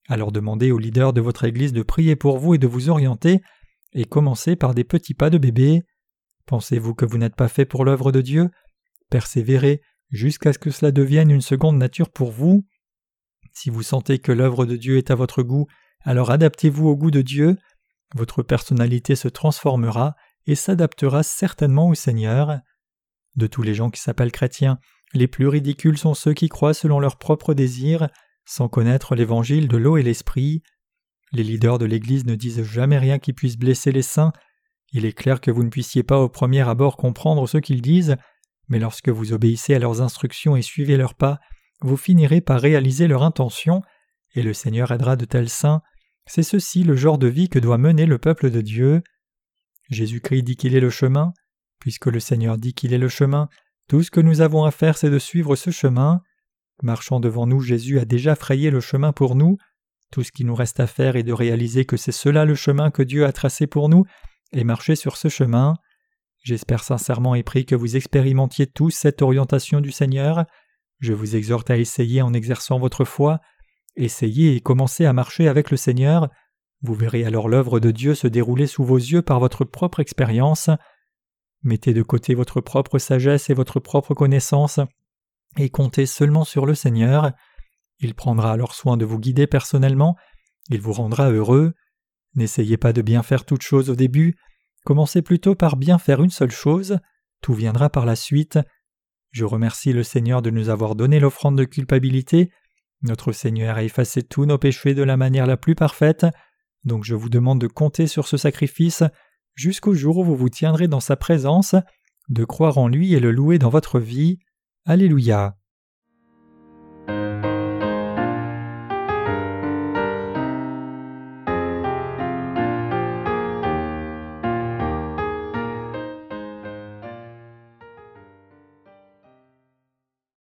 Alors demandez au leader de votre Église de prier pour vous et de vous orienter, et commencez par des petits pas de bébé. Pensez-vous que vous n'êtes pas fait pour l'œuvre de Dieu? Persévérez jusqu'à ce que cela devienne une seconde nature pour vous. Si vous sentez que l'œuvre de Dieu est à votre goût, alors adaptez-vous au goût de Dieu, votre personnalité se transformera et s'adaptera certainement au Seigneur. De tous les gens qui s'appellent chrétiens, les plus ridicules sont ceux qui croient selon leurs propres désirs, sans connaître l'évangile de l'eau et l'esprit. Les leaders de l'Église ne disent jamais rien qui puisse blesser les saints. Il est clair que vous ne puissiez pas au premier abord comprendre ce qu'ils disent, mais lorsque vous obéissez à leurs instructions et suivez leurs pas, vous finirez par réaliser leur intention, et le Seigneur aidera de tels saints. C'est ceci le genre de vie que doit mener le peuple de Dieu. Jésus-Christ dit qu'il est le chemin. Puisque le Seigneur dit qu'il est le chemin, tout ce que nous avons à faire c'est de suivre ce chemin. Marchant devant nous, Jésus a déjà frayé le chemin pour nous. Tout ce qui nous reste à faire est de réaliser que c'est cela le chemin que Dieu a tracé pour nous, et marcher sur ce chemin. J'espère sincèrement et prie que vous expérimentiez tous cette orientation du Seigneur. Je vous exhorte à essayer en exerçant votre foi. Essayez et commencez à marcher avec le Seigneur. Vous verrez alors l'œuvre de Dieu se dérouler sous vos yeux par votre propre expérience. Mettez de côté votre propre sagesse et votre propre connaissance, et comptez seulement sur le Seigneur. Il prendra alors soin de vous guider personnellement, il vous rendra heureux. N'essayez pas de bien faire toute chose au début, commencez plutôt par bien faire une seule chose, tout viendra par la suite. Je remercie le Seigneur de nous avoir donné l'offrande de culpabilité. Notre Seigneur a effacé tous nos péchés de la manière la plus parfaite, donc je vous demande de compter sur ce sacrifice jusqu'au jour où vous vous tiendrez dans sa présence, de croire en lui et le louer dans votre vie. Alléluia.